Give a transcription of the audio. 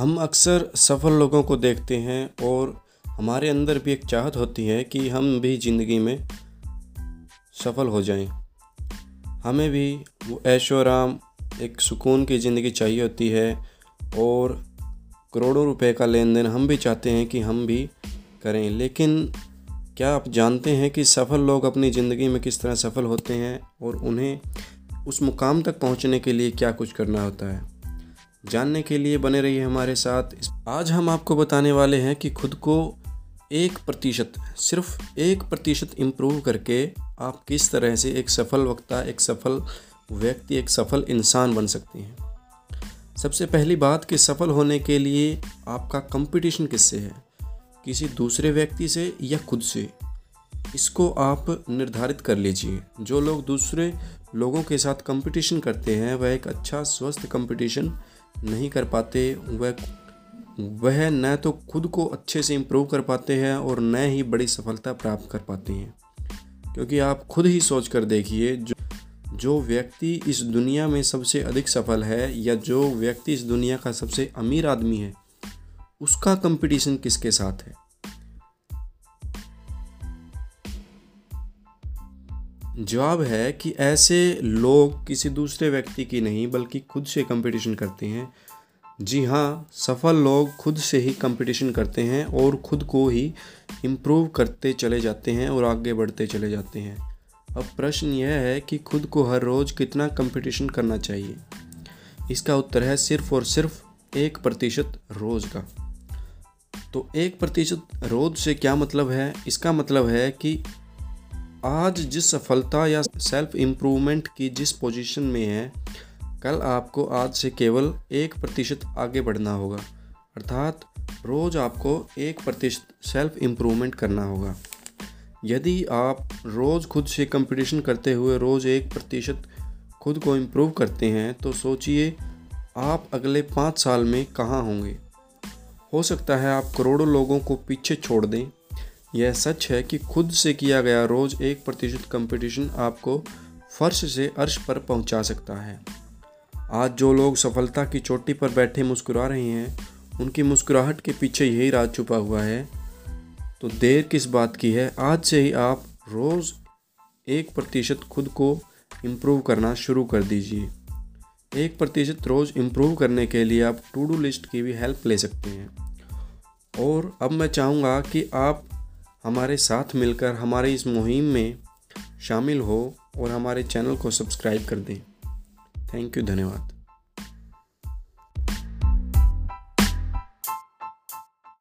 हम अक्सर सफल लोगों को देखते हैं और हमारे अंदर भी एक चाहत होती है कि हम भी ज़िंदगी में सफल हो जाएँ। हमें भी वो ऐशो आराम एक सुकून की ज़िंदगी चाहिए होती है और करोड़ों रुपए का लेन देन हम भी चाहते हैं कि हम भी करें लेकिन क्या आप जानते हैं कि सफल लोग अपनी ज़िंदगी में किस तरह सफल होते हैं और उन्हें उस मुकाम तक पहुँचने के लिए क्या कुछ करना होता है जानने के लिए बने रहिए हमारे साथ। आज हम आपको बताने वाले हैं कि खुद को एक प्रतिशत, सिर्फ़ एक प्रतिशत इम्प्रूव करके आप किस तरह से एक सफल वक्ता, एक सफल व्यक्ति, एक सफल इंसान बन सकते हैं। सबसे पहली बात कि सफल होने के लिए आपका कंपटीशन किससे है? किसी दूसरे व्यक्ति से या खुद से? इसको आप निर्धारित कर लीजिए। जो लोग दूसरे लोगों के साथ कंपटीशन करते हैं, वह एक अच्छा स्वस्थ कंपटीशन नहीं कर पाते, वह वह न तो खुद को अच्छे से इम्प्रूव कर पाते हैं और न ही बड़ी सफलता प्राप्त कर पाते हैं। क्योंकि आप खुद ही सोच कर देखिए, जो जो व्यक्ति इस दुनिया में सबसे अधिक सफल है या जो व्यक्ति इस दुनिया का सबसे अमीर आदमी है, उसका कंपटीशन किसके साथ है? जवाब है कि ऐसे लोग किसी दूसरे व्यक्ति की नहीं, बल्कि खुद से कंपटीशन करते हैं। जी हाँ सफल लोग खुद से ही कंपटीशन करते हैं और खुद को ही इम्प्रूव करते चले जाते हैं और आगे बढ़ते चले जाते हैं। अब प्रश्न यह है कि खुद को हर रोज़ कितना कंपटीशन करना चाहिए? इसका उत्तर है सिर्फ़ और सिर्फ़ एक प्रतिशत रोज़ का। तो एक प्रतिशत रोज़ से क्या मतलब है? इसका मतलब है कि आज जिस सफलता या सेल्फ इम्प्रूवमेंट की जिस पोजीशन में है, कल आपको आज से केवल एक प्रतिशत आगे बढ़ना होगा। अर्थात रोज़ आपको एक प्रतिशत सेल्फ इम्प्रूवमेंट करना होगा। यदि आप रोज़ खुद से कंपटीशन करते हुए रोज़ एक प्रतिशत खुद को इम्प्रूव करते हैं तो सोचिए आप अगले पाँच साल में कहाँ होंगे। हो सकता है आप करोड़ों लोगों को पीछे छोड़ दें यह सच है कि खुद से किया गया रोज़ एक प्रतिशत कंपटीशन आपको फर्श से अर्श पर पहुँचा सकता है। आज जो लोग सफलता की चोटी पर बैठे मुस्कुरा रहे हैं, उनकी मुस्कुराहट के पीछे यही राज छुपा हुआ है। तो देर किस बात की है? आज से ही आप रोज़ एक प्रतिशत खुद को इम्प्रूव करना शुरू कर दीजिए। एक प्रतिशत रोज़ इम्प्रूव करने के लिए आप टू डू लिस्ट की भी हेल्प ले सकते हैं। और अब मैं चाहूँगा कि आप हमारे साथ मिलकर, हमारे इस मुहिम में शामिल हो और हमारे चैनल को सब्सक्राइब कर दें। थैंक यू, धन्यवाद।